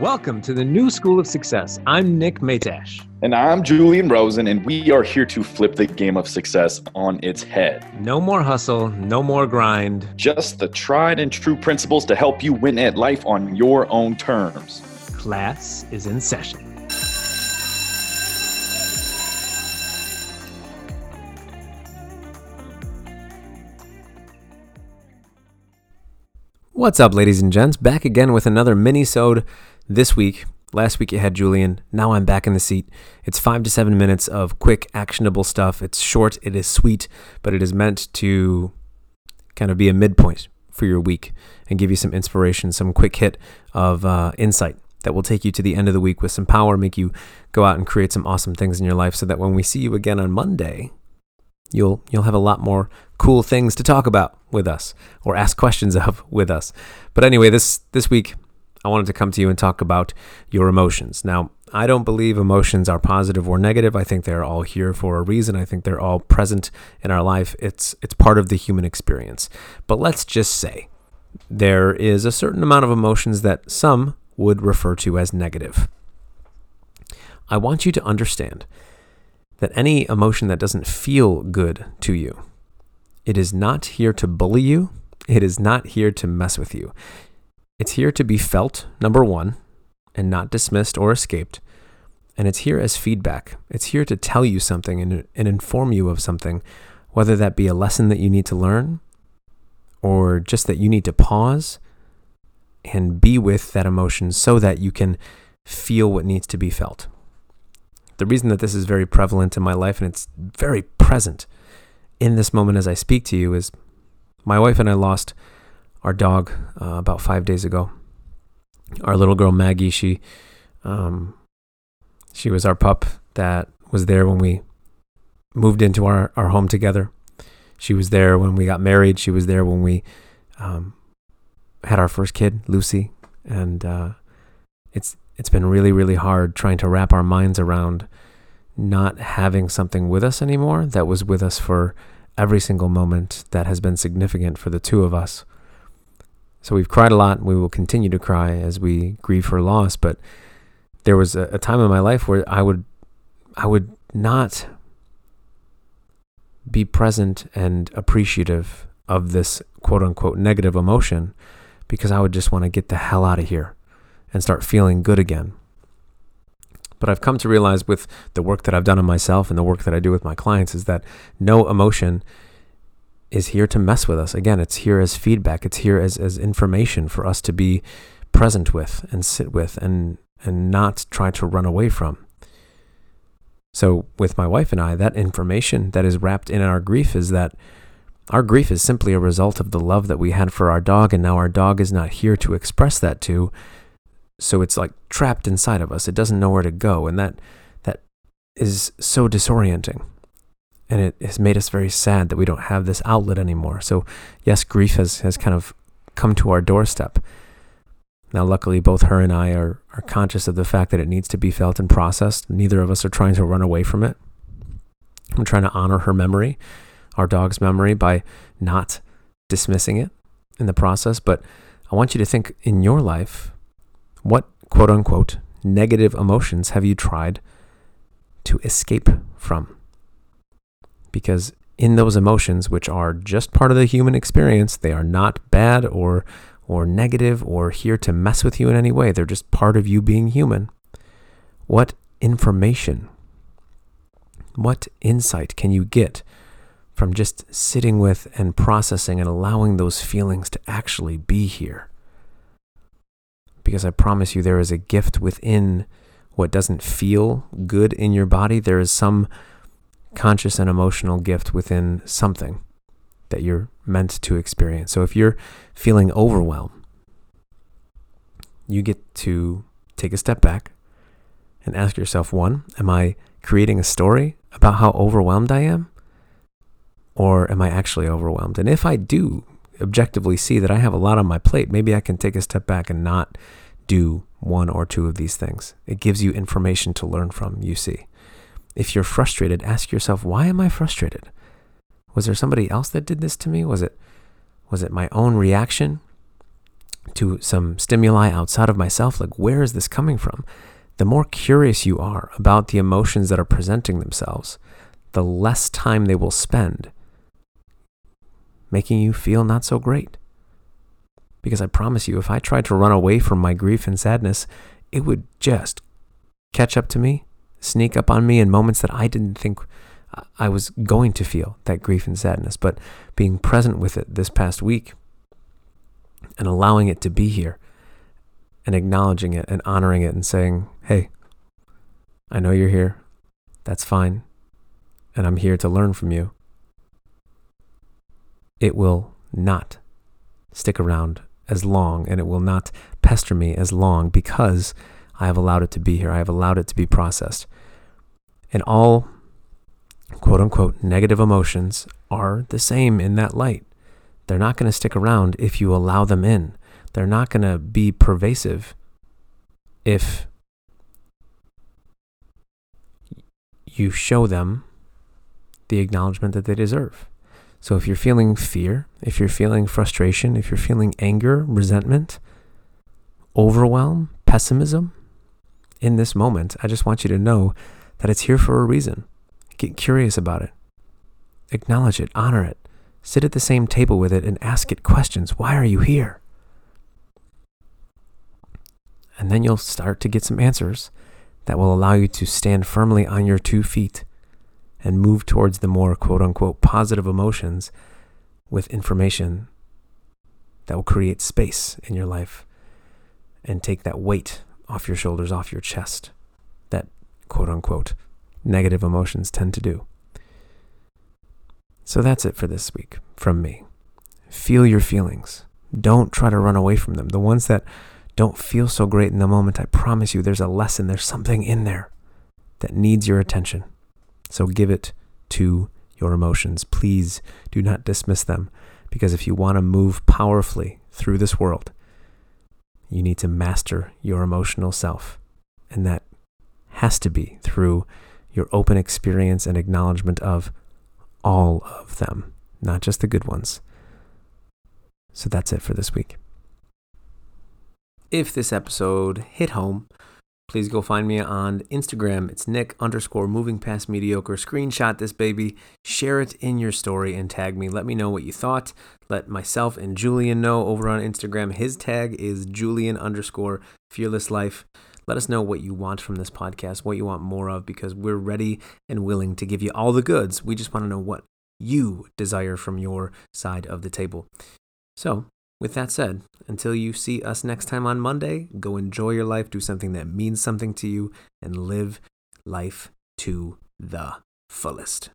Welcome to the New School of Success. I'm Nick Matash. And I'm Julian Rosen, and we are here to flip the game of success on its head. No more hustle, no more grind. Just the tried and true principles to help you win at life on your own terms. Class is in session. What's up, ladies and gents? Back again with another mini-sode this week. Last week you had Julian. Now I'm back in the seat. It's five to seven minutes of quick, actionable stuff. It's short, it is sweet, but it is meant to kind of be a midpoint for your week and give you some inspiration, some quick hit of uh, insight that will take you to the end of the week with some power, make you go out and create some awesome things in your life so that when we see you again on Monday, you'll you'll have a lot more cool things to talk about with us or ask questions of with us. But anyway, this this week I wanted to come to you and talk about your emotions. Now, I don't believe emotions are positive or negative. I think they're all here for a reason. I think they're all present in our life. It's it's part of the human experience. But let's just say there is a certain amount of emotions that some would refer to as negative. I want you to understand that any emotion that doesn't feel good to you, it is not here to bully you. It is not here to mess with you. It's here to be felt, number one, and not dismissed or escaped. And it's here as feedback. It's here to tell you something and, and inform you of something, whether that be a lesson that you need to learn or just that you need to pause and be with that emotion so that you can feel what needs to be felt the reason that this is very prevalent in my life and it's very present in this moment as I speak to you is my wife and I lost our dog uh, about five days ago. Our little girl Maggie, she, um, she was our pup that was there when we moved into our, our home together. She was there when we got married. She was there when we um, had our first kid, Lucy, and uh, it's it's been really, really hard trying to wrap our minds around not having something with us anymore that was with us for every single moment that has been significant for the two of us. So we've cried a lot and we will continue to cry as we grieve her loss. But there was a, a time in my life where I would, I would not be present and appreciative of this quote unquote negative emotion because I would just want to get the hell out of here and start feeling good again. But I've come to realize with the work that I've done on myself and the work that I do with my clients is that no emotion is here to mess with us. Again, it's here as feedback, it's here as, as information for us to be present with and sit with and, and not try to run away from. So, with my wife and I, that information that is wrapped in our grief is that our grief is simply a result of the love that we had for our dog, and now our dog is not here to express that to so it's like trapped inside of us. It doesn't know where to go, and that that is so disorienting. And it has made us very sad that we don't have this outlet anymore. So yes, grief has has kind of come to our doorstep. Now, luckily, both her and I are, are conscious of the fact that it needs to be felt and processed. Neither of us are trying to run away from it. I'm trying to honor her memory, our dog's memory, by not dismissing it in the process. But I want you to think in your life what quote unquote negative emotions have you tried to escape from? Because in those emotions, which are just part of the human experience, they are not bad or or negative or here to mess with you in any way. They're just part of you being human. What information, what insight can you get from just sitting with and processing and allowing those feelings to actually be here? because I promise you there is a gift within what doesn't feel good in your body. There is some conscious and emotional gift within something that you're meant to experience. So if you're feeling overwhelmed, you get to take a step back and ask yourself one, am I creating a story about how overwhelmed I am? Or am I actually overwhelmed? And if I do objectively see that I have a lot on my plate, maybe I can take a step back and not do one or two of these things. It gives you information to learn from, you see. If you're frustrated, ask yourself, why am I frustrated? Was there somebody else that did this to me? Was it was it my own reaction to some stimuli outside of myself, like where is this coming from? The more curious you are about the emotions that are presenting themselves, the less time they will spend making you feel not so great. Because I promise you, if I tried to run away from my grief and sadness, it would just catch up to me, sneak up on me in moments that I didn't think I was going to feel that grief and sadness. But being present with it this past week and allowing it to be here and acknowledging it and honoring it and saying, hey, I know you're here. That's fine. And I'm here to learn from you. It will not stick around as long and it will not pester me as long because I have allowed it to be here. I have allowed it to be processed. And all quote unquote negative emotions are the same in that light. They're not going to stick around if you allow them in. They're not going to be pervasive if you show them the acknowledgement that they deserve. So if you're feeling fear, if you're feeling frustration, if you're feeling anger, resentment, overwhelm, pessimism in this moment, I just want you to know that it's here for a reason. Get curious about it. Acknowledge it, honor it. Sit at the same table with it and ask it questions. Why are you here? And then you'll start to get some answers that will allow you to stand firmly on your two feet and move towards the more quote unquote positive emotions with information that will create space in your life and take that weight off your shoulders, off your chest, that quote unquote negative emotions tend to do. So that's it for this week from me. Feel your feelings. Don't try to run away from them. The ones that don't feel so great in the moment, I promise you there's a lesson, there's something in there that needs your attention. So give it to your emotions. Please do not dismiss them because if you want to move powerfully through this world, you need to master your emotional self. And that has to be through your open experience and acknowledgement of all of them, not just the good ones. So that's it for this week. If this episode hit home, please go find me on Instagram. It's Nick underscore moving past mediocre. Screenshot this baby, share it in your story, and tag me. Let me know what you thought. Let myself and Julian know over on Instagram. His tag is Julian underscore fearless life. Let us know what you want from this podcast, what you want more of, because we're ready and willing to give you all the goods. We just want to know what you desire from your side of the table. So, with that said, until you see us next time on Monday, go enjoy your life, do something that means something to you, and live life to the fullest.